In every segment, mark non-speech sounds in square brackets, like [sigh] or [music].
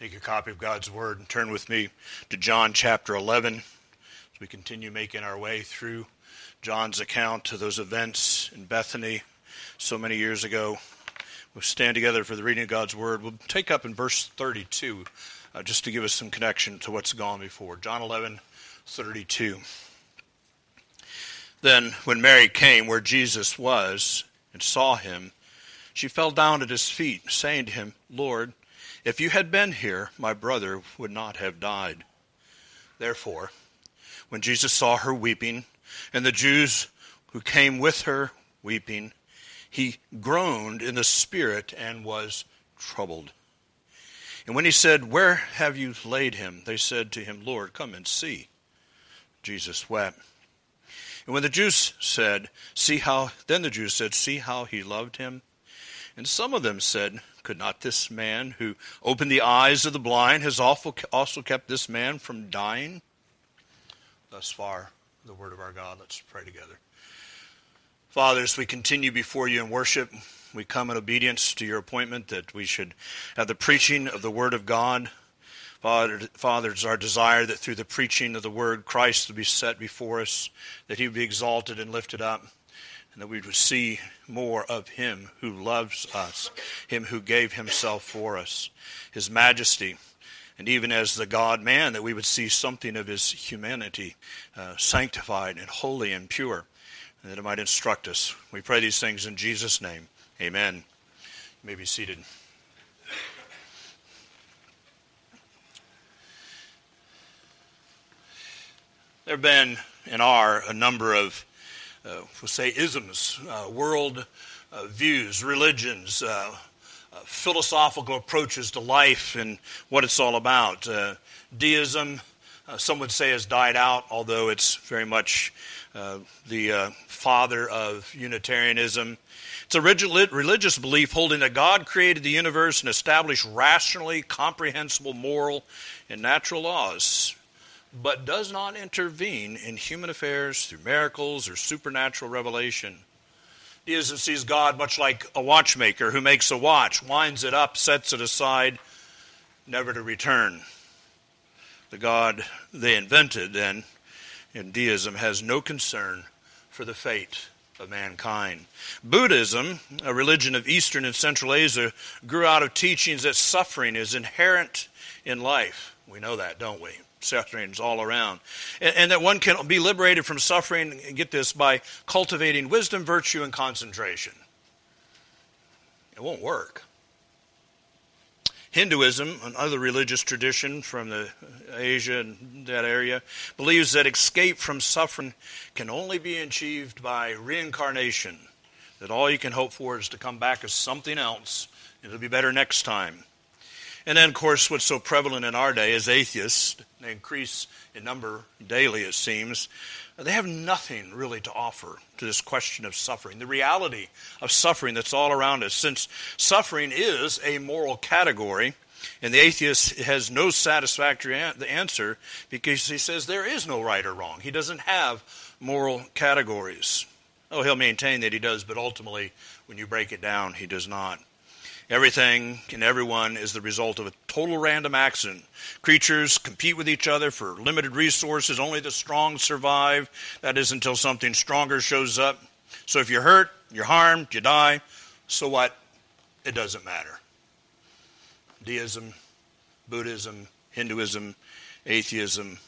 Take a copy of God's Word and turn with me to John chapter 11 as we continue making our way through John's account to those events in Bethany so many years ago. We'll stand together for the reading of God's Word. We'll take up in verse 32 uh, just to give us some connection to what's gone before. John 11, 32. Then, when Mary came where Jesus was and saw him, she fell down at his feet, saying to him, Lord, if you had been here, my brother would not have died. Therefore, when Jesus saw her weeping, and the Jews who came with her weeping, he groaned in the spirit and was troubled. And when he said, Where have you laid him? They said to him, Lord, come and see. Jesus wept. And when the Jews said, See how, then the Jews said, See how he loved him. And some of them said, Could not this man who opened the eyes of the blind has also kept this man from dying? Thus far, the word of our God. Let's pray together. Father, as we continue before you in worship, we come in obedience to your appointment that we should have the preaching of the word of God. Father, Father, it's our desire that through the preaching of the word, Christ will be set before us, that he would be exalted and lifted up and that we would see more of him who loves us, him who gave himself for us, his majesty. And even as the God man, that we would see something of his humanity, uh, sanctified and holy and pure, and that it might instruct us. We pray these things in Jesus' name. Amen. You may be seated. There have been and are a number of we'll say isms, uh, world uh, views, religions, uh, uh, philosophical approaches to life and what it's all about. Uh, deism, some would say, has died out, although it's very much the father of Unitarianism. It's a religious belief holding that God created the universe and established rationally comprehensible moral and natural laws but does not intervene in human affairs through miracles or supernatural revelation. Deism sees God much like a watchmaker who makes a watch, winds it up, sets it aside, never to return. The God they invented, then, in deism, has no concern for the fate of mankind. Buddhism, a religion of Eastern and Central Asia, grew out of teachings that suffering is inherent in life. We know that, don't we? Sufferings all around. And, and, that one can be liberated from suffering, get this, by cultivating wisdom, virtue, and concentration. It won't work. Hinduism, another religious tradition from the Asia and that area, believes that escape from suffering can only be achieved by reincarnation. That all you can hope for is to come back as something else. It'll be better next time. And then, of course, what's so prevalent in our day is atheists. They increase in number daily, it seems. They have nothing really to offer to this question of suffering, the reality of suffering that's all around us. Since suffering is a moral category, and the atheist has no satisfactory answer because he says there is no right or wrong. He doesn't have moral categories. Oh, he'll maintain that he does, but ultimately, when you break it down, he does not. Everything and everyone is the result of a total random accident. Creatures compete with each other for limited resources. Only the strong survive. That is until something stronger shows up. So if you're hurt, you're harmed, you die. So what? It doesn't matter. Deism, Buddhism, Hinduism, atheism,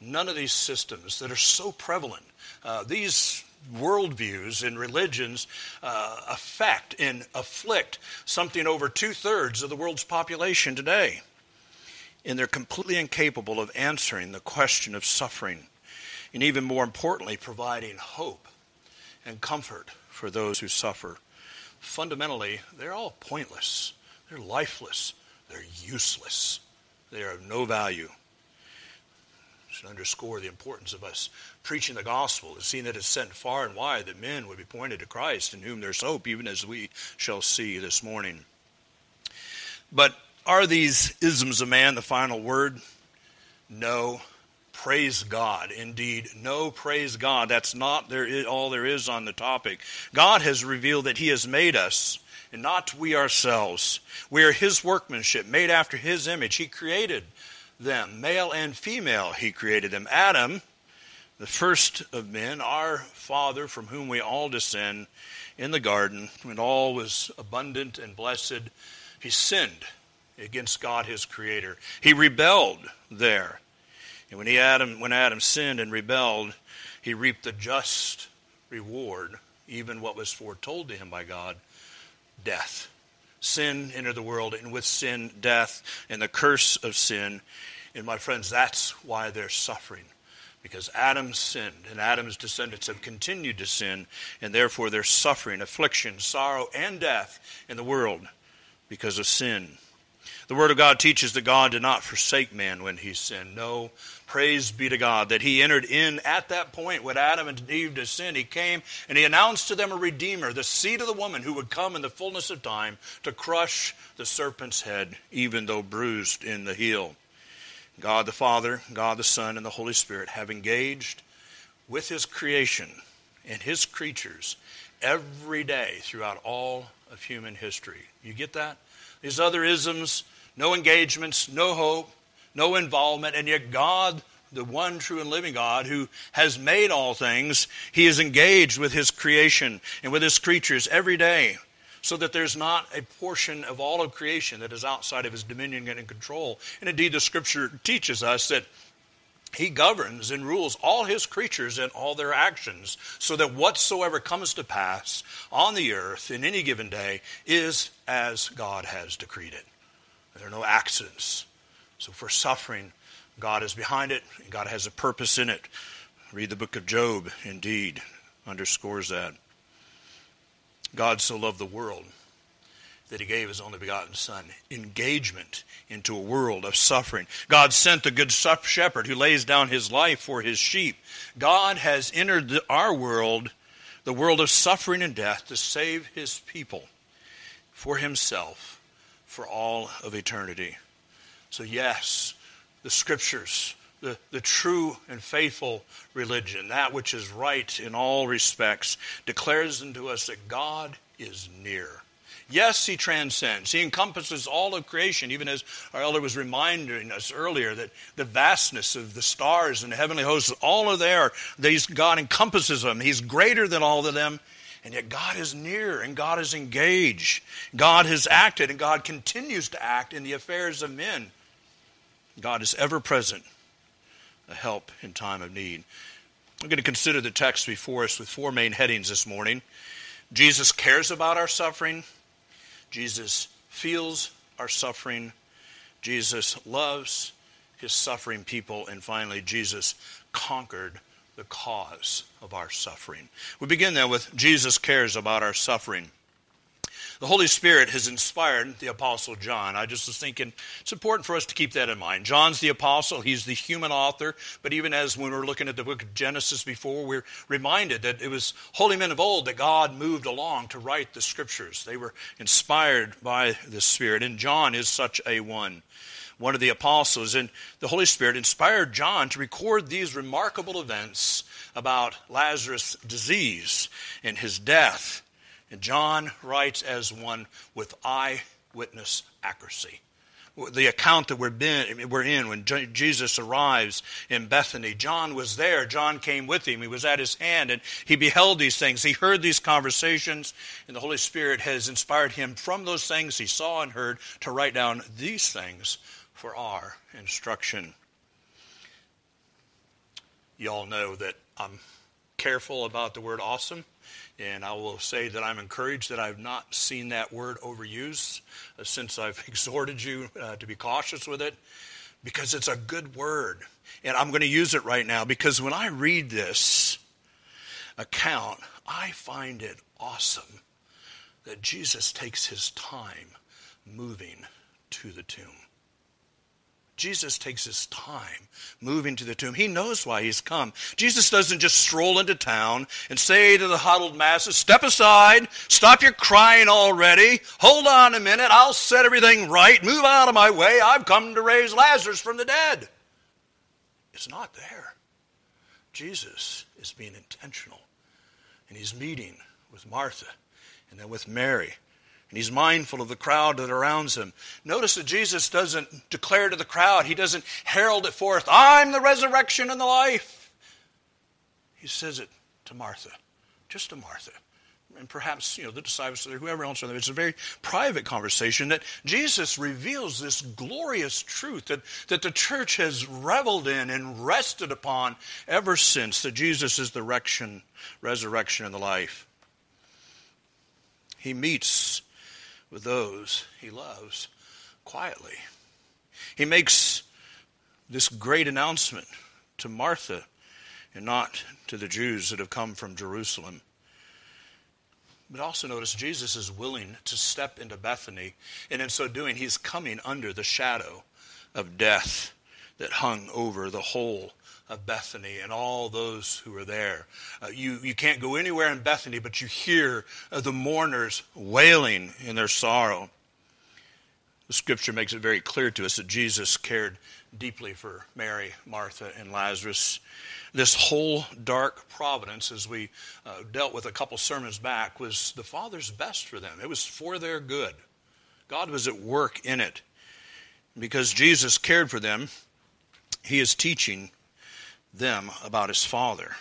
none of these systems that are so prevalent, uh, these worldviews and religions uh, affect and afflict something over two thirds of the world's population today. And they're completely incapable of answering the question of suffering, and even more importantly, providing hope and comfort for those who suffer. Fundamentally, they're all pointless, they're lifeless, they're useless, they are of no value should underscore the importance of us preaching the gospel and seeing that it's sent far and wide that men would be pointed to Christ in whom there's hope, even as we shall see this morning. But are these isms of man the final word? No. Praise God. Indeed, no, praise God. That's not there is, all there is on the topic. God has revealed that He has made us and not we ourselves. We are his workmanship, made after his image. He created them, male and female, he created them. Adam, the first of men, our father from whom we all descend, in the garden, when all was abundant and blessed, he sinned against God his creator. He rebelled there. And when he Adam when Adam sinned and rebelled, he reaped the just reward, even what was foretold to him by God, death. Sin entered the world, and with sin, death, and the curse of sin. And my friends, that's why they're suffering. Because Adam sinned, and Adam's descendants have continued to sin, and therefore they're suffering, affliction, sorrow, and death in the world because of sin. The Word of God teaches that God did not forsake man when he sinned. No, praise be to God that he entered in at that point when Adam and Eve to sin. He came and he announced to them a Redeemer, the seed of the woman who would come in the fullness of time to crush the serpent's head, even though bruised in the heel. God the Father, God the Son, and the Holy Spirit have engaged with His creation and His creatures every day throughout all of human history. You get that? These other isms, no engagements, no hope, no involvement, and yet God, the one true and living God who has made all things, He is engaged with His creation and with His creatures every day so that there's not a portion of all of creation that is outside of his dominion and control. And indeed, the scripture teaches us that he governs and rules all his creatures and all their actions, so that whatsoever comes to pass on the earth in any given day is as God has decreed it. There are no accidents. So for suffering, God is behind it, and God has a purpose in it. Read the book of Job, indeed, underscores that. God so loved the world that he gave his only begotten Son. Engagement into a world of suffering. God sent the good shepherd who lays down his life for his sheep. God has entered our world, the world of suffering and death, to save his people for himself for all of eternity. So, yes, the scriptures the, the true and faithful religion, that which is right in all respects, declares unto us that God is near. Yes, he transcends. He encompasses all of creation, even as our elder was reminding us earlier that the vastness of the stars and the heavenly hosts, all are there. These, God encompasses them. He's greater than all of them. And yet God is near and God is engaged. God has acted and God continues to act in the affairs of men. God is ever present a help in time of need. We're going to consider the text before us with four main headings this morning. Jesus cares about our suffering. Jesus feels our suffering. Jesus loves his suffering people. And finally, Jesus conquered the cause of our suffering. We begin then with Jesus cares about our suffering. The Holy Spirit has inspired the Apostle John. I just was thinking it's important for us to keep that in mind. John's the Apostle, he's the human author, but even as when we were looking at the book of Genesis before, we're reminded that it was holy men of old that God moved along to write the scriptures. They were inspired by the Spirit, and John is such a one one of the apostles, and the Holy Spirit inspired John to record these remarkable events about Lazarus' disease and his death and John writes as one with eyewitness accuracy. The account that we're, been, we're in when Jesus arrives in Bethany, John was there. John came with him. He was at his hand and he beheld these things. He heard these conversations, and the Holy Spirit has inspired him from those things he saw and heard to write down these things for our instruction. You all know that I'm careful about the word awesome. And I will say that I'm encouraged that I've not seen that word overused uh, since I've [laughs] exhorted you uh, to be cautious with it because it's a good word. And I'm going to use it right now because when I read this account, I find it awesome that Jesus takes his time moving to the tomb. Jesus takes his time moving to the tomb. He knows why he's come. Jesus doesn't just stroll into town and say to the huddled masses, Step aside, stop your crying already, hold on a minute, I'll set everything right, move out of my way, I've come to raise Lazarus from the dead. It's not there. Jesus is being intentional, and he's meeting with Martha and then with Mary And he's mindful of the crowd that surrounds him. Notice that Jesus doesn't declare to the crowd, he doesn't herald it forth, I'm the resurrection and the life. He says it to Martha, just to Martha and perhaps you know the disciples or whoever else. It's a very private conversation that Jesus reveals this glorious truth that, that the church has reveled in and rested upon ever since that Jesus is the resurrection, resurrection and the life. He meets with those he loves quietly. He makes this great announcement to Martha and not to the Jews that have come from Jerusalem. But also notice Jesus is willing to step into Bethany, and in so doing, he's coming under the shadow of death that hung over the whole of Bethany and all those who were there. Uh, you, you can't go anywhere in Bethany, but you hear uh, the mourners wailing in their sorrow. The scripture makes it very clear to us that Jesus cared deeply for Mary, Martha, and Lazarus this whole dark providence, as we uh, dealt with a couple sermons back, was the Father's best for them. It was for their good. God was at work in it. Because Jesus cared for them, He is teaching them about His Father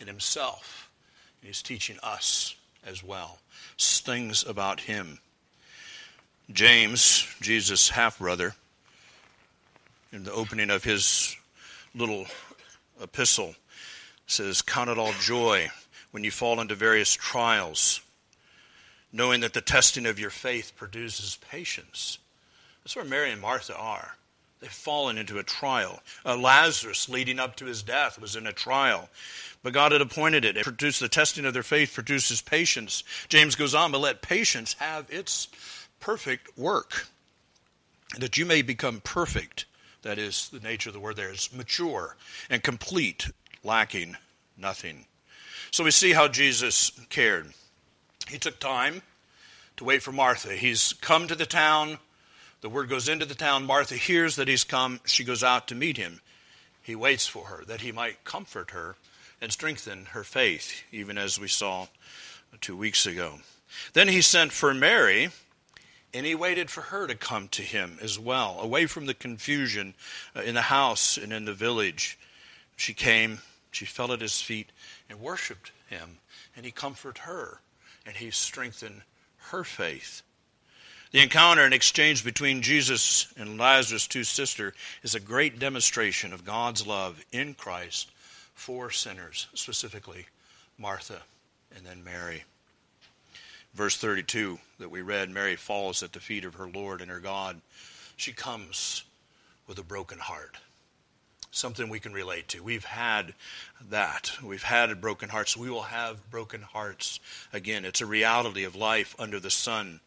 and Himself. And He's teaching us as well things about Him. James, Jesus' half brother, in the opening of his little epistle says, Count it all joy when you fall into various trials, knowing that the testing of your faith produces patience. That's where Mary and Martha are. They've fallen into a trial. Uh, Lazarus, leading up to his death, was in a trial. But God had appointed it. It produced the testing of their faith, produces patience. James goes on, but let patience have its perfect work, that you may become perfect that is the nature of the word there, is mature and complete, lacking nothing. So we see how Jesus cared. He took time to wait for Martha. He's come to the town. The word goes into the town. Martha hears that he's come. She goes out to meet him. He waits for her that he might comfort her and strengthen her faith, even as we saw two weeks ago. Then he sent for Mary and he waited for her to come to him as well, away from the confusion uh, in the house and in the village. She came, she fell at his feet and worshiped him, and he comforted her, and he strengthened her faith. The encounter and exchange between Jesus and Lazarus' two sisters is a great demonstration of God's love in Christ for sinners, specifically Martha and then Mary verse 32 that we read Mary falls at the feet of her Lord and her God. She comes with a broken heart. Something we can relate to. We've had that. We've had broken hearts. We will have broken hearts again. It's a reality of life under the sun,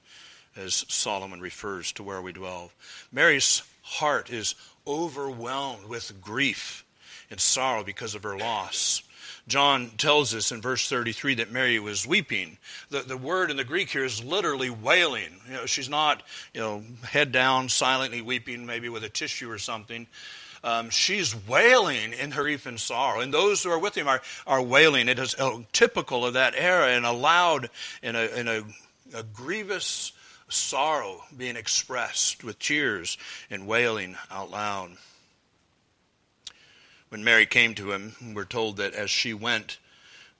as Solomon refers to where we dwell. Mary's heart is overwhelmed with grief and sorrow because of her loss. John tells us in verse 33 that Mary was weeping. The, the word in the Greek here is literally wailing. You know, she's not, you know, head down, silently weeping, maybe with a tissue or something. Um, she's wailing in her grief and sorrow. And those who are with him are, are wailing. It is uh, typical of that era and a loud and a, and a, a grievous sorrow being expressed with tears and wailing out loud. When Mary came to him, we're told that as she went,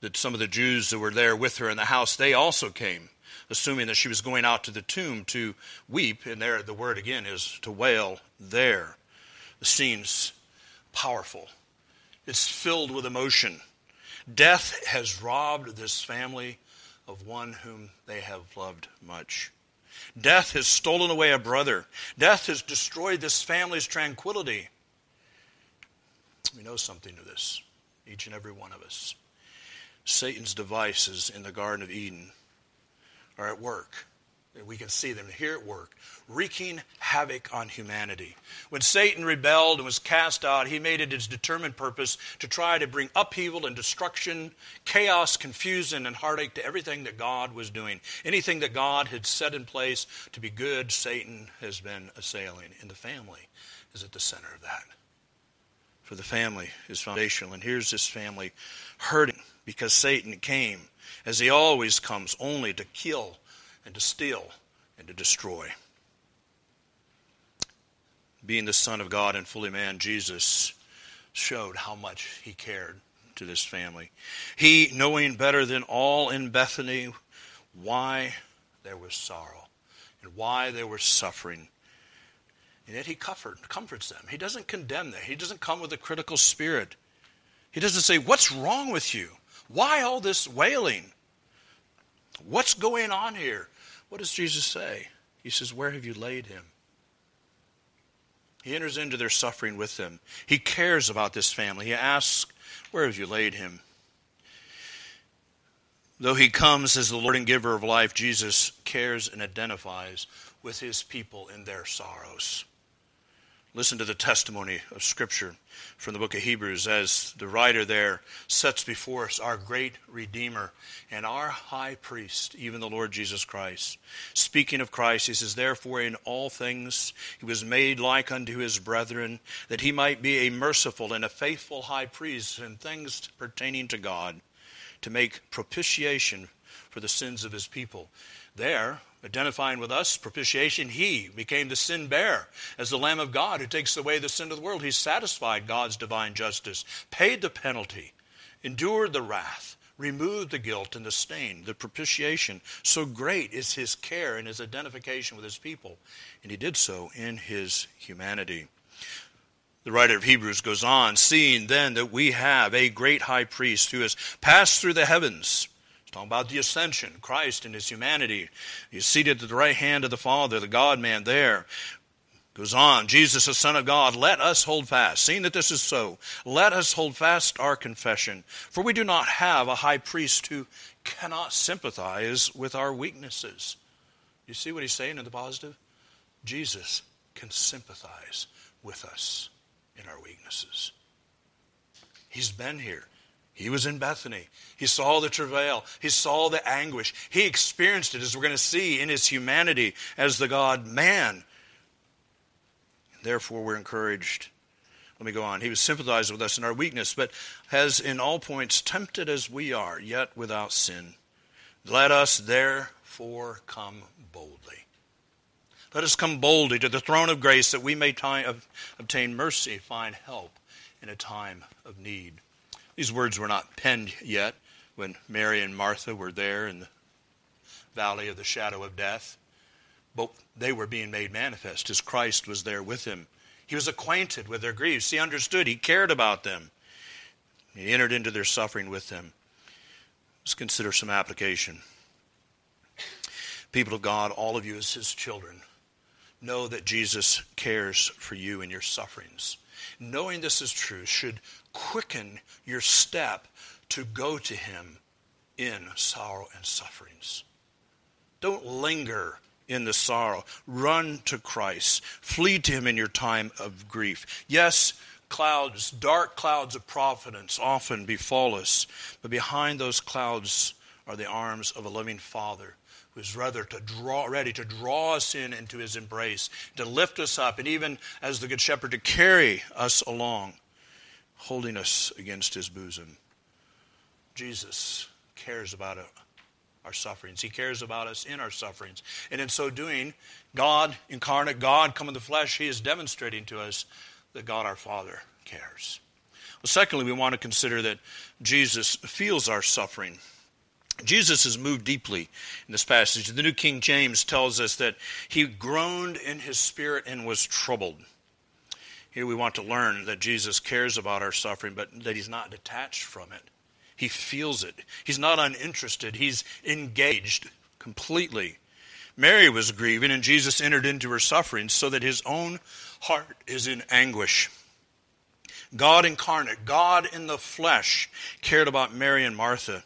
that some of the Jews that were there with her in the house, they also came, assuming that she was going out to the tomb to weep. And there, the word again is to wail there. The scene's powerful, it's filled with emotion. Death has robbed this family of one whom they have loved much. Death has stolen away a brother. Death has destroyed this family's tranquility. We know something of this, each and every one of us. Satan's devices in the Garden of Eden are at work. We can see them here at work, wreaking havoc on humanity. When Satan rebelled and was cast out, he made it his determined purpose to try to bring upheaval and destruction, chaos, confusion, and heartache to everything that God was doing. Anything that God had set in place to be good, Satan has been assailing. And the family is at the center of that for the family is foundational. And here's this family hurting because Satan came, as he always comes, only to kill and to steal and to destroy. Being the Son of God and fully man, Jesus showed how much he cared to this family. He, knowing better than all in Bethany why there was sorrow and why they were suffering, and yet he comfort, comforts them. He doesn't condemn them. He doesn't come with a critical spirit. He doesn't say, What's wrong with you? Why all this wailing? What's going on here? What does Jesus say? He says, Where have you laid him? He enters into their suffering with them. He cares about this family. He asks, Where have you laid him? Though he comes as the Lord and giver of life, Jesus cares and identifies with his people in their sorrows. Listen to the testimony of Scripture from the book of Hebrews as the writer there sets before us our great Redeemer and our high priest, even the Lord Jesus Christ. Speaking of Christ, he says, Therefore, in all things he was made like unto his brethren, that he might be a merciful and a faithful high priest in things pertaining to God, to make propitiation for the sins of his people. There, identifying with us, propitiation, he became the sin bearer. As the Lamb of God who takes away the sin of the world, he satisfied God's divine justice, paid the penalty, endured the wrath, removed the guilt and the stain, the propitiation. So great is his care and his identification with his people. And he did so in his humanity. The writer of Hebrews goes on, seeing then that we have a great high priest who has passed through the heavens talking about the ascension, Christ in his humanity. He's seated at the right hand of the Father, the God man there. Goes on, Jesus, the Son of God, let us hold fast. Seeing that this is so, let us hold fast our confession. For we do not have a high priest who cannot sympathize with our weaknesses. You see what he's saying in the positive? Jesus can sympathize with us in our weaknesses. He's been here. He was in Bethany. He saw the travail. He saw the anguish. He experienced it, as we're going to see, in his humanity as the God man. Therefore, we're encouraged. Let me go on. He was sympathized with us in our weakness, but has in all points tempted as we are, yet without sin. Let us therefore come boldly. Let us come boldly to the throne of grace that we may obtain mercy, find help in a time of need. These words were not penned yet when Mary and Martha were there in the valley of the shadow of death, but they were being made manifest as Christ was there with them. He was acquainted with their griefs, he understood, he cared about them. He entered into their suffering with them. Let's consider some application. People of God, all of you as his children, know that Jesus cares for you in your sufferings. Knowing this is true should quicken your step to go to Him in sorrow and sufferings. Don't linger in the sorrow. Run to Christ. Flee to Him in your time of grief. Yes, clouds, dark clouds of providence often befall us, but behind those clouds are the arms of a loving Father is rather to draw, ready to draw us in into his embrace, to lift us up, and even as the Good Shepherd, to carry us along holding us against his bosom. Jesus cares about our sufferings. He cares about us in our sufferings. And in so doing, God incarnate, God come in the flesh, he is demonstrating to us that God our Father cares. Well, secondly, we want to consider that Jesus feels our suffering. Jesus is moved deeply in this passage. The New King James tells us that he groaned in his spirit and was troubled. Here we want to learn that Jesus cares about our suffering, but that he's not detached from it. He feels it. He's not uninterested, he's engaged completely. Mary was grieving, and Jesus entered into her suffering so that his own heart is in anguish. God incarnate, God in the flesh, cared about Mary and Martha.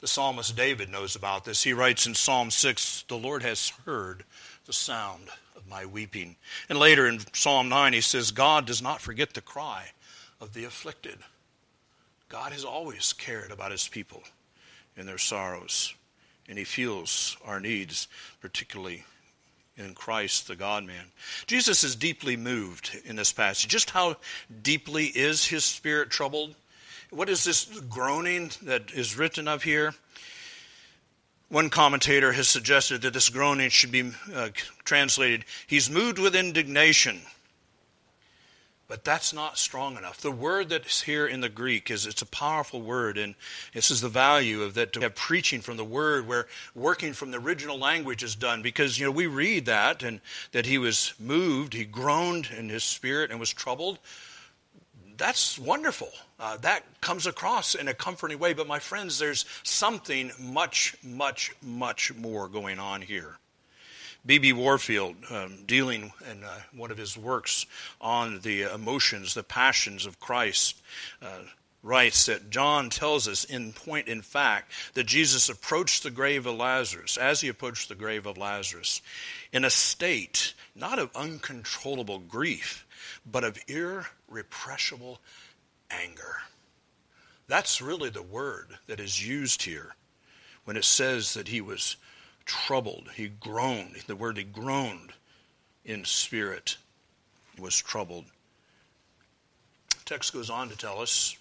The psalmist David knows about this. He writes in Psalm 6 The Lord has heard the sound of my weeping. And later in Psalm 9, he says, God does not forget the cry of the afflicted. God has always cared about his people in their sorrows, and he feels our needs, particularly in Christ, the God man. Jesus is deeply moved in this passage. Just how deeply is his spirit troubled? What is this groaning that is written of here? One commentator has suggested that this groaning should be uh, translated, He's moved with indignation. But that's not strong enough. The word that's here in the Greek is it's a powerful word, and this is the value of that to have preaching from the word where working from the original language is done. Because you know we read that and that he was moved, he groaned in his spirit and was troubled. That's wonderful. Uh, that comes across in a comforting way. But my friends, there's something much, much, much more going on here. B.B. Warfield, um, dealing in uh, one of his works on the emotions, the passions of Christ, uh, writes that John tells us in point in fact that Jesus approached the grave of Lazarus, as he approached the grave of Lazarus, in a state not of uncontrollable grief, but of irrepressible anger. That's really the word that is used here when it says that he was troubled. He groaned. The word he groaned in spirit was troubled. The text goes on to tell us,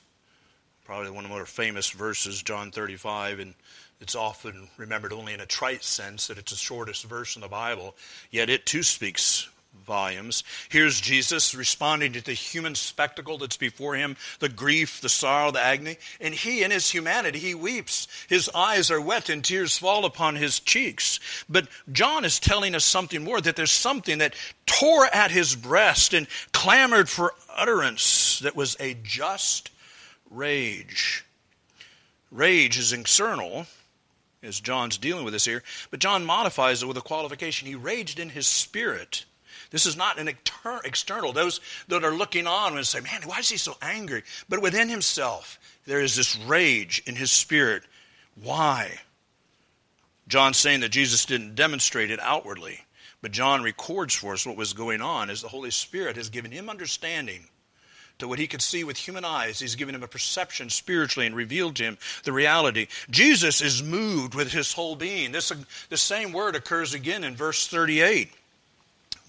probably one of the more famous verses, John 35, and it's often remembered only in a trite sense that it's the shortest verse in the Bible, yet it too speaks volumes. Here's Jesus responding to the human spectacle that's before him the grief, the sorrow, the agony. And he, in his humanity, he weeps. His eyes are wet and tears fall upon his cheeks. But John is telling us something more that there's something that tore at his breast and clamored for utterance that was a just rage. Rage is external, as John's dealing with this here, but John modifies it with a qualification. He raged in his spirit. This is not an external. Those that are looking on and say, man, why is he so angry? But within himself, there is this rage in his spirit. Why? John's saying that Jesus didn't demonstrate it outwardly, but John records for us what was going on as the Holy Spirit has given him understanding to what he could see with human eyes. He's given him a perception spiritually and revealed to him the reality. Jesus is moved with his whole being. This, the same word occurs again in verse 38.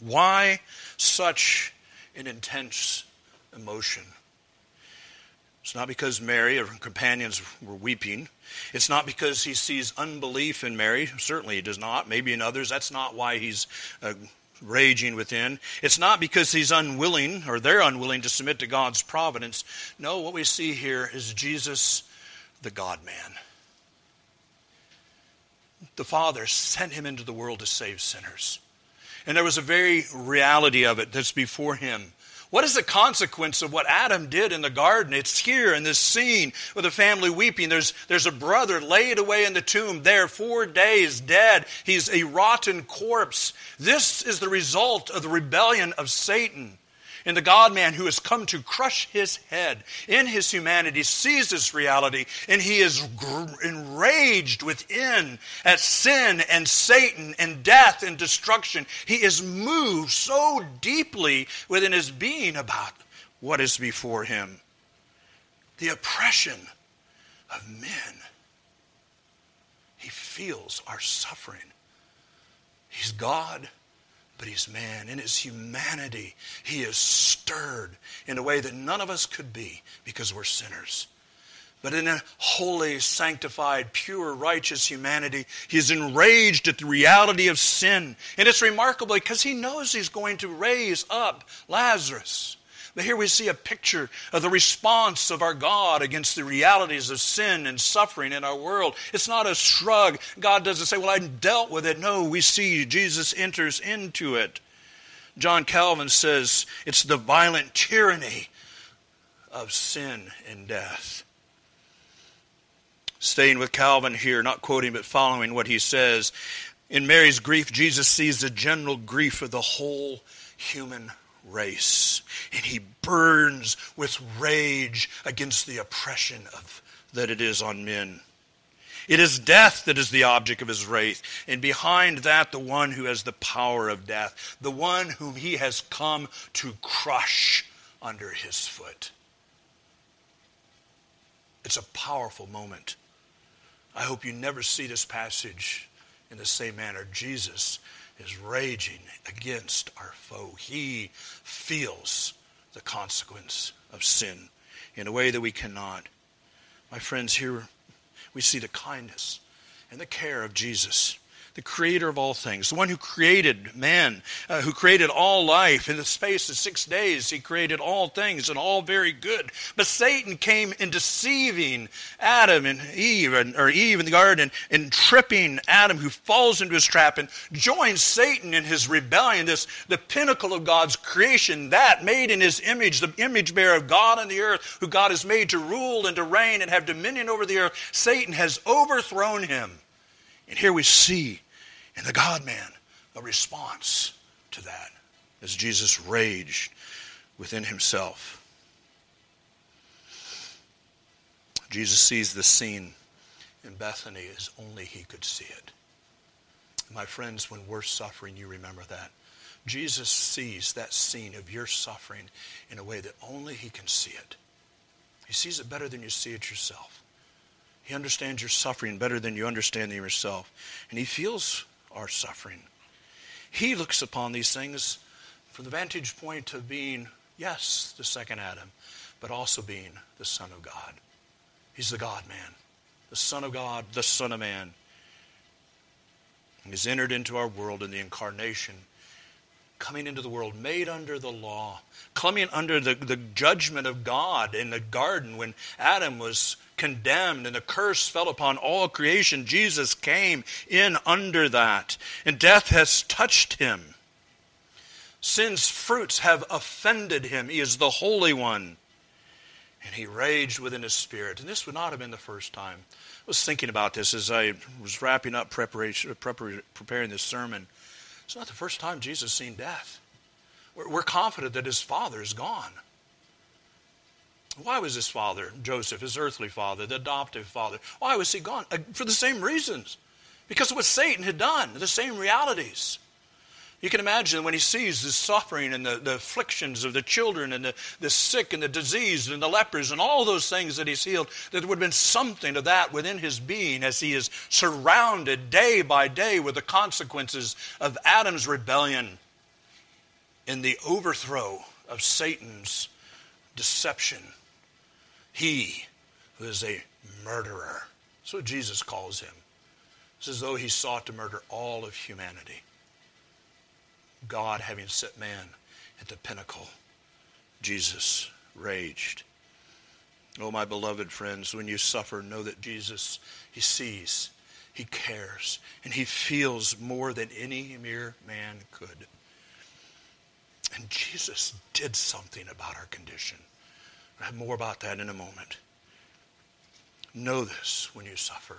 Why such an intense emotion? It's not because Mary or her companions were weeping. It's not because he sees unbelief in Mary. Certainly he does not. Maybe in others, that's not why he's uh, raging within. It's not because he's unwilling or they're unwilling to submit to God's providence. No, what we see here is Jesus, the God man. The Father sent him into the world to save sinners. And there was a very reality of it that's before him. What is the consequence of what Adam did in the garden? It's here in this scene with the family weeping. There's, there's a brother laid away in the tomb, there four days, dead. He's a rotten corpse. This is the result of the rebellion of Satan in the God man who has come to crush his head in his humanity sees this reality and he is enraged within at sin and Satan and death and destruction. He is moved so deeply within his being about what is before him. The oppression of men. He feels our suffering. He's God but he's man. In his humanity, he is stirred in a way that none of us could be because we're sinners. But in a holy, sanctified, pure, righteous humanity, he is enraged at the reality of sin. And it's remarkable because he knows he's going to raise up Lazarus. But here we see a picture of the response of our God against the realities of sin and suffering in our world. It's not a shrug. God doesn't say, Well, I dealt with it. No, we see Jesus enters into it. John Calvin says it's the violent tyranny of sin and death. Staying with Calvin here, not quoting but following what he says. In Mary's grief, Jesus sees the general grief of the whole human race. And he burns with rage against the oppression of, that it is on men. It is death that is the object of his wrath, and behind that, the one who has the power of death, the one whom he has come to crush under his foot. It's a powerful moment. I hope you never see this passage in the same manner. Jesus is raging against our foe. He feels the consequence of sin in a way that we cannot. My friends, here we see the kindness and the care of Jesus the creator of all things, the one who created man, uh, who created all life. In the space of six days, he created all things and all very good. But Satan came in deceiving Adam and Eve, and, or Eve in the garden, and tripping Adam, who falls into his trap and joins Satan in his rebellion, this the pinnacle of God's creation, that made in his image, the image bearer of God on the earth, who God has made to rule and to reign and have dominion over the earth. Satan has overthrown him. And here we see and the God man, a response to that as Jesus raged within himself. Jesus sees the scene in Bethany as only he could see it. My friends, when we're suffering, you remember that. Jesus sees that scene of your suffering in a way that only he can see it. He sees it better than you see it yourself. He understands your suffering better than you understand yourself. And he feels our suffering. He looks upon these things from the vantage point of being, yes, the second Adam, but also being the Son of God. He's the God man, the Son of God, the Son of Man. He's entered into our world in the incarnation, coming into the world, made under the law, coming under the, the judgment of God in the garden when Adam was condemned and the curse fell upon all creation. Jesus came in under that, and death has touched him. Sin's fruits have offended him. He is the Holy One. And he raged within his spirit. And this would not have been the first time. I was thinking about this as I was wrapping up preparation, preparing this sermon. It's not the first time Jesus seen death. We're, we're confident that his father is gone. Why was his father, Joseph, his earthly father, the adoptive father, why was he gone? Uh, for the same reasons. Because of what Satan had done, the same realities. You can imagine when he sees the suffering and the, the afflictions of the children and the, the sick and the diseased and the lepers and all those things that he's healed, that there would have been something of that within his being as he is surrounded day by day with the consequences of Adam's rebellion in the overthrow of Satan's deception he who is a murderer. That's what Jesus calls him. It's as though he sought to murder all of humanity. God having set man at the pinnacle, Jesus raged. Oh, my beloved friends, when you suffer, know that Jesus, he sees, he cares, and he feels more than any mere man could. And Jesus did something about our condition. I'll have more about that in a moment. Know this when you suffer.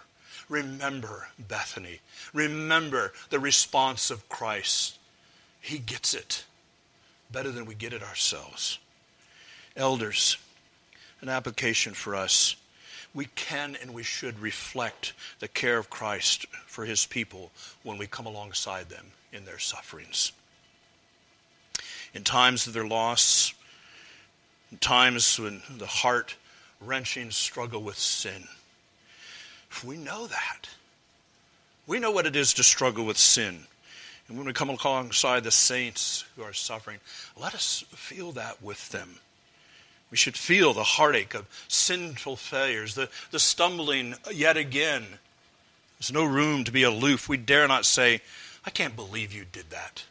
Remember Bethany. Remember the response of Christ. He gets it better than we get it ourselves. Elders, an application for us. We can and we should reflect the care of Christ for his people when we come alongside them in their sufferings. In times of their loss, times when the heart wrenching struggle with sin. We know that. We know what it is to struggle with sin. And when we come alongside the saints who are suffering, let us feel that with them. We should feel the heartache of sinful failures, the, the stumbling yet again. There's no room to be aloof. We dare not say, I can't believe you did that.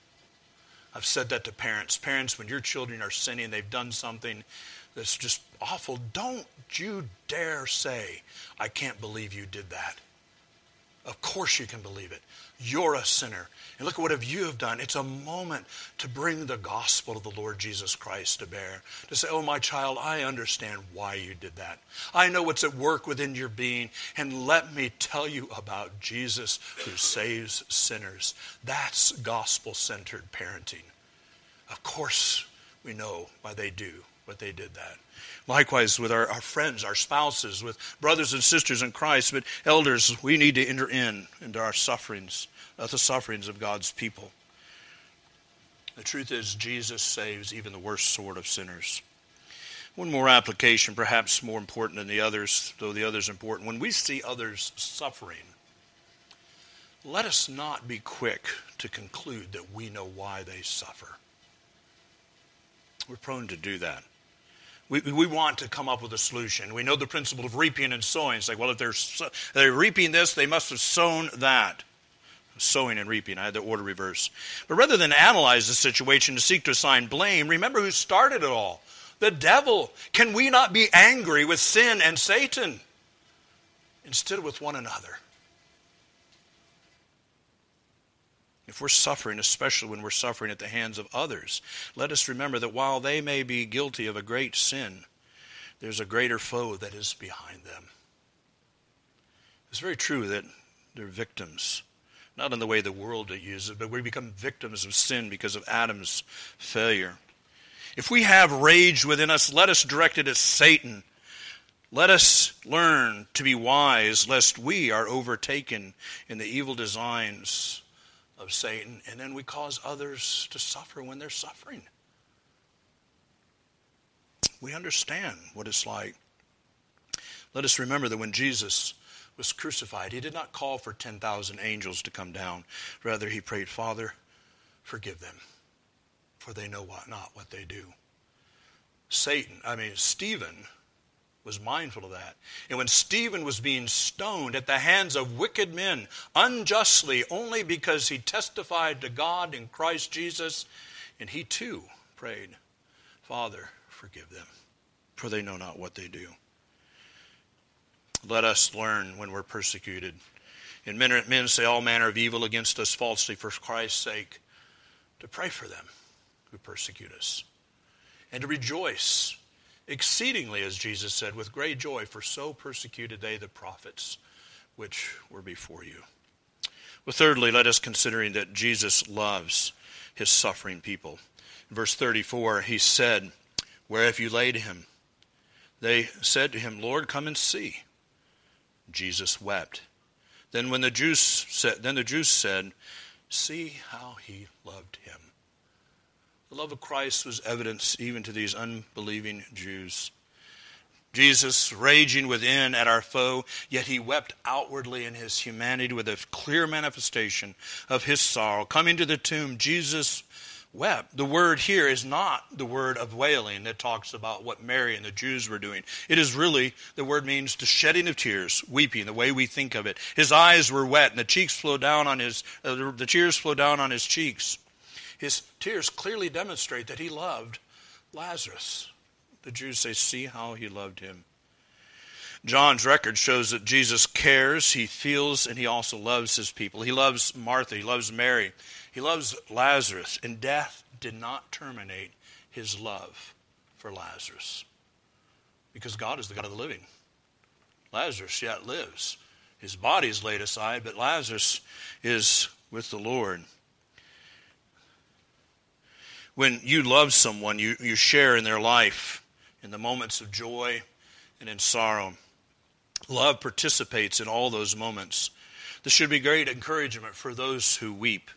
I've said that to parents. Parents, when your children are sinning, they've done something that's just awful, don't you dare say, I can't believe you did that. Of course you can believe it. You're a sinner. And look at what have you have done. It's a moment to bring the gospel of the Lord Jesus Christ to bear. To say, oh, my child, I understand why you did that. I know what's at work within your being. And let me tell you about Jesus who saves sinners. That's gospel centered parenting. Of course, we know why they do what they did that. Likewise, with our, our friends, our spouses, with brothers and sisters in Christ, but elders, we need to enter in into our sufferings, uh, the sufferings of God's people. The truth is, Jesus saves even the worst sort of sinners. One more application, perhaps more important than the others, though the others important. When we see others suffering, let us not be quick to conclude that we know why they suffer. We're prone to do that. We, we want to come up with a solution. We know the principle of reaping and sowing. It's like, well, if they're, they're reaping this, they must have sown that. Sowing and reaping. I had the order reversed. But rather than analyze the situation to seek to assign blame, remember who started it all the devil. Can we not be angry with sin and Satan instead with one another? If we're suffering, especially when we're suffering at the hands of others, let us remember that while they may be guilty of a great sin, there's a greater foe that is behind them. It's very true that they're victims, not in the way the world uses it, but we become victims of sin because of Adam's failure. If we have rage within us, let us direct it at Satan. Let us learn to be wise, lest we are overtaken in the evil designs of Satan, and then we cause others to suffer when they're suffering. We understand what it's like. Let us remember that when Jesus was crucified, he did not call for 10,000 angels to come down. Rather, he prayed, Father, forgive them, for they know what, not what they do. Satan, I mean, Stephen was mindful of that. And when Stephen was being stoned at the hands of wicked men unjustly only because he testified to God in Christ Jesus, and he too prayed, Father, forgive them, for they know not what they do. Let us learn when we're persecuted. And men, men say all manner of evil against us falsely for Christ's sake, to pray for them who persecute us, and to rejoice exceedingly, as Jesus said, with great joy, for so persecuted they the prophets which were before you. Well, thirdly, let us considering that Jesus loves his suffering people. In verse 34, he said, Where have you laid him? They said to him, Lord, come and see. Jesus wept. Then when the Jews said, then the Jews said, See how he loved him. The love of Christ was evidence even to these unbelieving Jews. Jesus raging within at our foe, yet he wept outwardly in his humanity with a clear manifestation of his sorrow. Coming to the tomb, Jesus wept. The word here is not the word of wailing that talks about what Mary and the Jews were doing. It is really, the word means the shedding of tears, weeping, the way we think of it. His eyes were wet and the cheeks flowed down on his, uh, the tears flowed down on his cheeks. His tears clearly demonstrate that he loved Lazarus. The Jews say, See how he loved him. John's record shows that Jesus cares, he feels, and he also loves his people. He loves Martha, he loves Mary, he loves Lazarus, and death did not terminate his love for Lazarus because God is the God of the living. Lazarus yet lives. His body is laid aside, but Lazarus is with the Lord when you love someone, you, you share in their life in the moments of joy and in sorrow. Love participates in all those moments. This should be great encouragement for those who weep.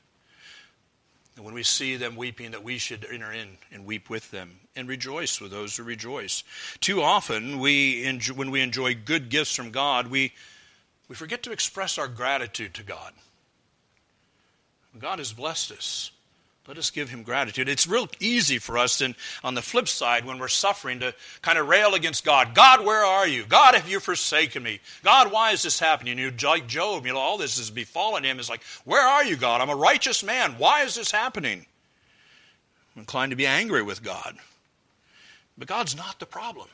And when we see them weeping, that we should enter in and weep with them and rejoice with those who rejoice. Too often, we enjoy, when we enjoy good gifts from God, we, we forget to express our gratitude to God. God has blessed us. Let us give him gratitude. It's real easy for us, and on the flip side, when we're suffering, to kind of rail against God. God, where are you? God, have you forsaken me? God, why is this happening? You like Job, you know, all this has befallen him. It's like, where are you, God? I'm a righteous man. Why is this happening? I'm inclined to be angry with God. But God's not the problem.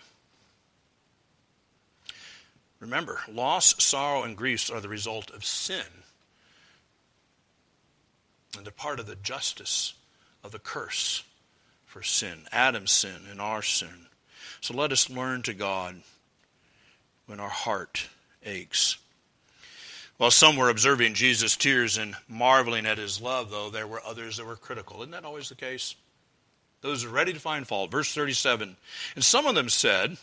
Remember, loss, sorrow, and grief are the result of sin and they're part of the justice of the curse for sin, Adam's sin and our sin. So let us learn to God when our heart aches. While some were observing Jesus' tears and marveling at his love, though, there were others that were critical. Isn't that always the case? Those are ready to find fault. Verse 37 And some of them said,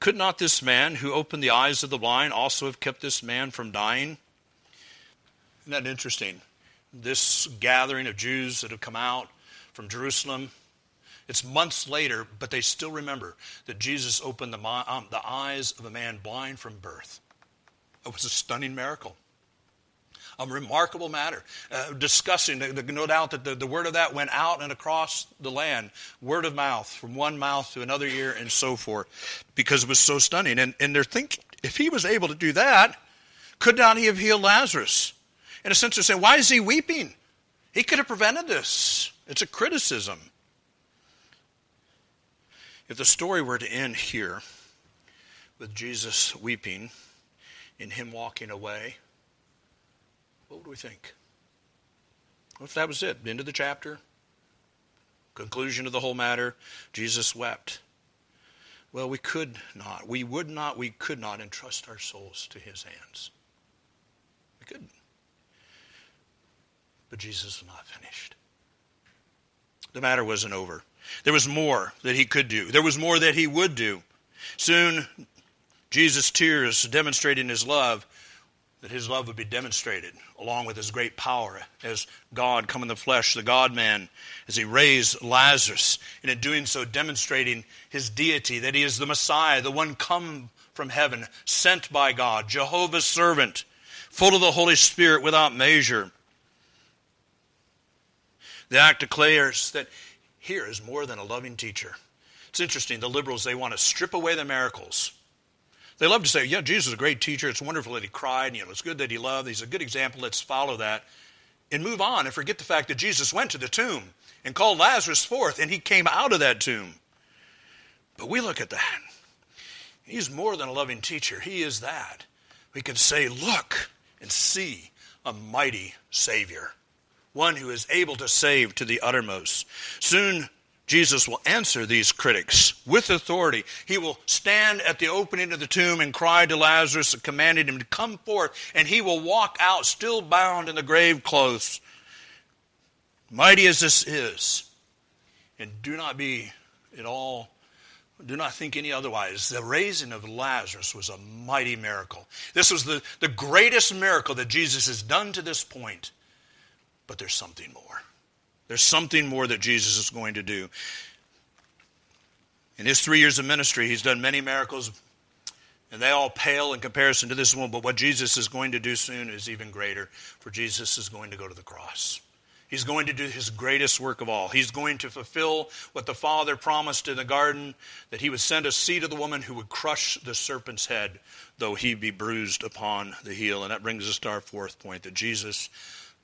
Could not this man who opened the eyes of the blind also have kept this man from dying? Isn't that interesting? This gathering of Jews that have come out from Jerusalem. It's months later, but they still remember that Jesus opened the, um, the eyes of a man blind from birth. It was a stunning miracle. A remarkable matter. Uh, discussing, no doubt that the, the word of that went out and across the land, word of mouth, from one mouth to another ear and so forth, because it was so stunning. And, and they're thinking, if he was able to do that, could not he have healed Lazarus? In a sense, they're saying, why is he weeping? He could have prevented this. It's a criticism. If the story were to end here with Jesus weeping and him walking away, what would we think? What if that was it? End of the chapter? Conclusion of the whole matter? Jesus wept. Well, we could not. We would not, we could not entrust our souls to his hands. We couldn't. But Jesus was not finished. The matter wasn't over. There was more that he could do, there was more that he would do. Soon, Jesus' tears demonstrating his love, that his love would be demonstrated along with his great power as God come in the flesh, the God man, as he raised Lazarus, and in doing so demonstrating his deity, that he is the Messiah, the one come from heaven, sent by God, Jehovah's servant, full of the Holy Spirit without measure. The act declares that here is more than a loving teacher. It's interesting, the liberals, they want to strip away the miracles. They love to say, yeah, Jesus is a great teacher. It's wonderful that he cried. You know, it's good that he loved. He's a good example. Let's follow that. And move on and forget the fact that Jesus went to the tomb and called Lazarus forth and he came out of that tomb. But we look at that. He's more than a loving teacher. He is that. We can say, look and see a mighty Savior one who is able to save to the uttermost. Soon, Jesus will answer these critics with authority. He will stand at the opening of the tomb and cry to Lazarus, commanding him to come forth, and he will walk out still bound in the grave clothes. Mighty as this is, and do not be at all, do not think any otherwise. The raising of Lazarus was a mighty miracle. This was the, the greatest miracle that Jesus has done to this point. But there's something more. There's something more that Jesus is going to do. In his three years of ministry, he's done many miracles, and they all pale in comparison to this one. But what Jesus is going to do soon is even greater, for Jesus is going to go to the cross. He's going to do his greatest work of all. He's going to fulfill what the Father promised in the garden that he would send a seed of the woman who would crush the serpent's head, though he be bruised upon the heel. And that brings us to our fourth point that Jesus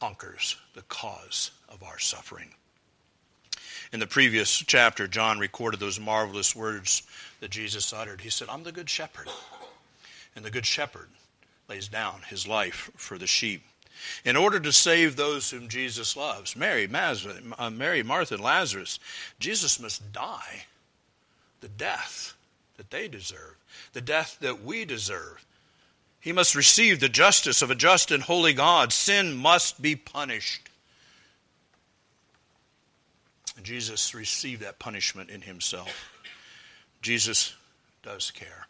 conquers the cause of our suffering. In the previous chapter, John recorded those marvelous words that Jesus uttered. He said, I'm the good shepherd. And the good shepherd lays down his life for the sheep. In order to save those whom Jesus loves, Mary, uh, Mary, Martha, and Lazarus, Jesus must die the death that they deserve, the death that we deserve. He must receive the justice of a just and holy God. Sin must be punished. Jesus received that punishment in himself. Jesus does care.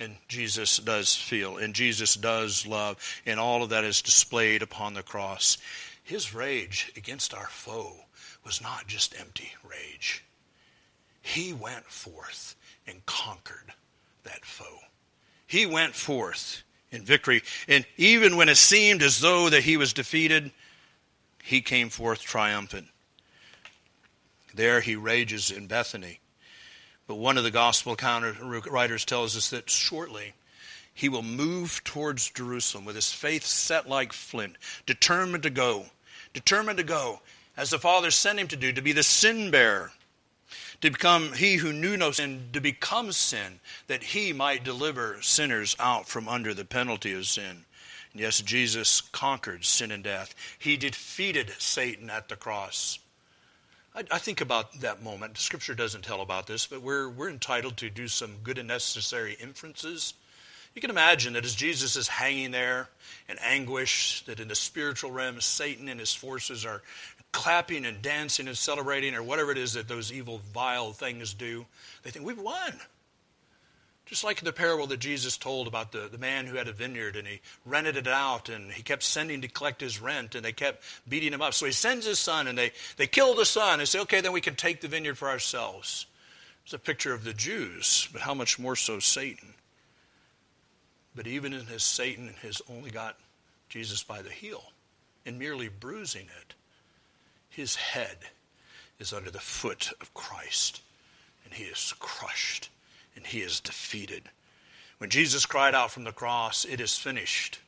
And Jesus does feel. And Jesus does love. And all of that is displayed upon the cross. His rage against our foe was not just empty rage. He went forth and conquered that foe. He went forth in victory. And even when it seemed as though that he was defeated, he came forth triumphant. There he rages in Bethany. But one of the gospel writers tells us that shortly he will move towards Jerusalem with his faith set like flint, determined to go, determined to go, as the Father sent him to do, to be the sin bearer to become he who knew no sin, to become sin, that he might deliver sinners out from under the penalty of sin. And yes, Jesus conquered sin and death. He defeated Satan at the cross. I, I think about that moment. Scripture doesn't tell about this, but we're, we're entitled to do some good and necessary inferences. You can imagine that as Jesus is hanging there in anguish, that in the spiritual realm, Satan and his forces are clapping and dancing and celebrating or whatever it is that those evil, vile things do, they think, we've won. Just like the parable that Jesus told about the, the man who had a vineyard and he rented it out and he kept sending to collect his rent and they kept beating him up. So he sends his son and they, they kill the son and say, okay, then we can take the vineyard for ourselves. It's a picture of the Jews, but how much more so Satan? But even in his Satan has only got Jesus by the heel. and merely bruising it. His head is under the foot of Christ, and he is crushed, and he is defeated. When Jesus cried out from the cross, It is finished,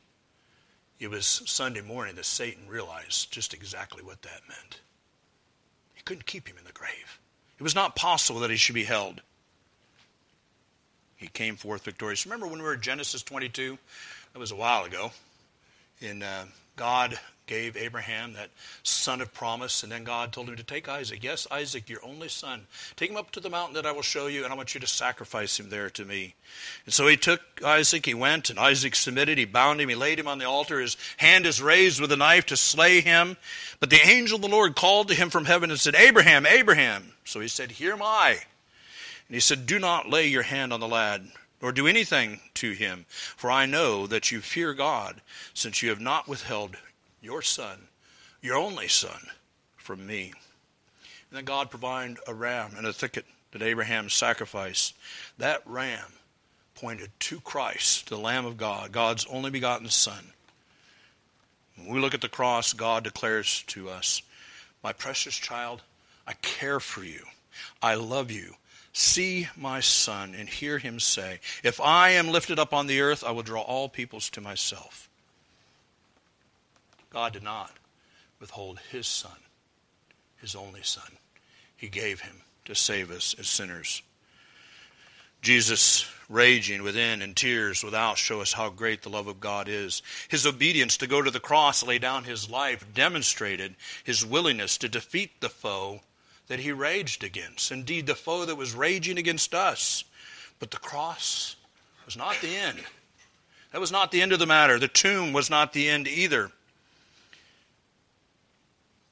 it was Sunday morning that Satan realized just exactly what that meant. He couldn't keep him in the grave. It was not possible that he should be held. He came forth victorious. Remember when we were in Genesis 22? That was a while ago. And uh, God gave Abraham that son of promise, and then God told him to take Isaac. Yes, Isaac, your only son. Take him up to the mountain that I will show you, and I want you to sacrifice him there to me. And so he took Isaac, he went, and Isaac submitted. He bound him, he laid him on the altar. His hand is raised with a knife to slay him. But the angel of the Lord called to him from heaven and said, Abraham, Abraham. So he said, Here am I. And he said, Do not lay your hand on the lad nor do anything to him, for I know that you fear God, since you have not withheld your son, your only son, from me. And then God provided a ram in a thicket that Abraham sacrificed. That ram pointed to Christ, the Lamb of God, God's only begotten Son. When we look at the cross, God declares to us, My precious child, I care for you. I love you. See my son and hear him say, If I am lifted up on the earth, I will draw all peoples to myself. God did not withhold his son, his only son. He gave him to save us as sinners. Jesus, raging within and tears without, show us how great the love of God is. His obedience to go to the cross, lay down his life, demonstrated his willingness to defeat the foe that he raged against. Indeed, the foe that was raging against us. But the cross was not the end. That was not the end of the matter. The tomb was not the end either.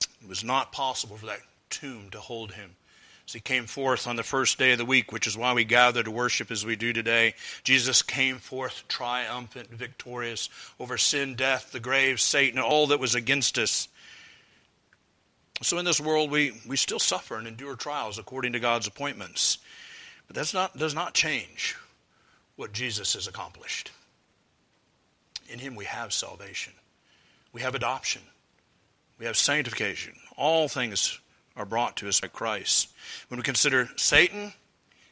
It was not possible for that tomb to hold him. As he came forth on the first day of the week, which is why we gather to worship as we do today, Jesus came forth triumphant, victorious over sin, death, the grave, Satan, all that was against us. So in this world, we, we still suffer and endure trials according to God's appointments. But that not, does not change what Jesus has accomplished. In him we have salvation. We have adoption. We have sanctification. All things are brought to us by Christ. When we consider Satan,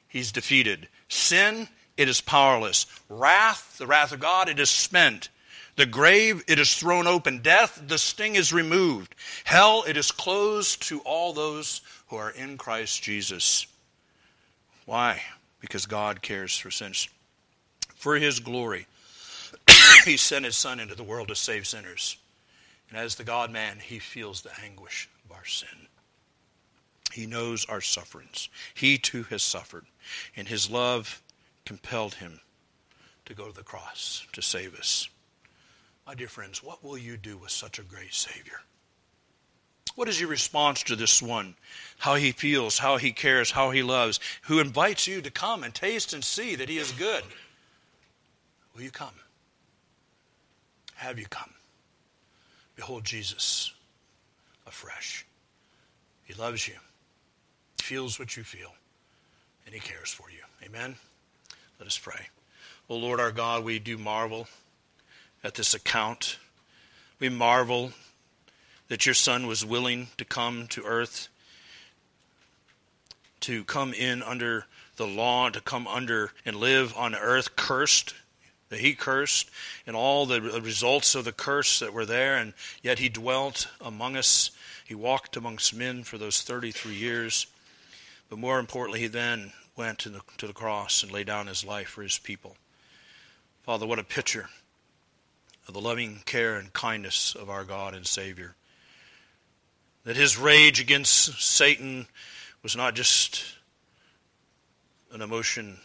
he's defeated. Sin, it is powerless. Wrath, the wrath of God, it is spent. The grave, it is thrown open. Death, the sting is removed. Hell, it is closed to all those who are in Christ Jesus. Why? Because God cares for sinners. For his glory, [coughs] he sent his Son into the world to save sinners. And as the God man, he feels the anguish of our sin. He knows our sufferings. He too has suffered. And his love compelled him to go to the cross to save us. My dear friends, what will you do with such a great Savior? What is your response to this one? How he feels, how he cares, how he loves, who invites you to come and taste and see that he is good. Will you come? Have you come? Behold Jesus afresh. He loves you, feels what you feel, and he cares for you. Amen? Let us pray. O Lord our God, we do marvel at this account. We marvel that your Son was willing to come to earth, to come in under the law, to come under and live on earth cursed, that he cursed, and all the results of the curse that were there, and yet he dwelt among us. He walked amongst men for those 33 years. But more importantly, he then went to the, to the cross and laid down his life for his people. Father, what a picture of the loving care and kindness of our God and Savior. That his rage against Satan was not just an emotion,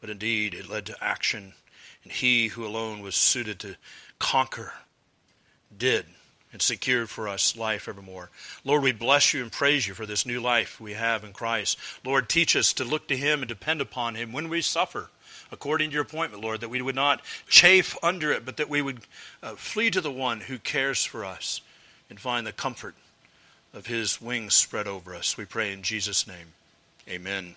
but indeed it led to action. And he who alone was suited to conquer did and secured for us life evermore. Lord, we bless you and praise you for this new life we have in Christ. Lord, teach us to look to him and depend upon him when we suffer according to your appointment, Lord, that we would not chafe under it, but that we would uh, flee to the one who cares for us and find the comfort of his wings spread over us. We pray in Jesus' name. Amen.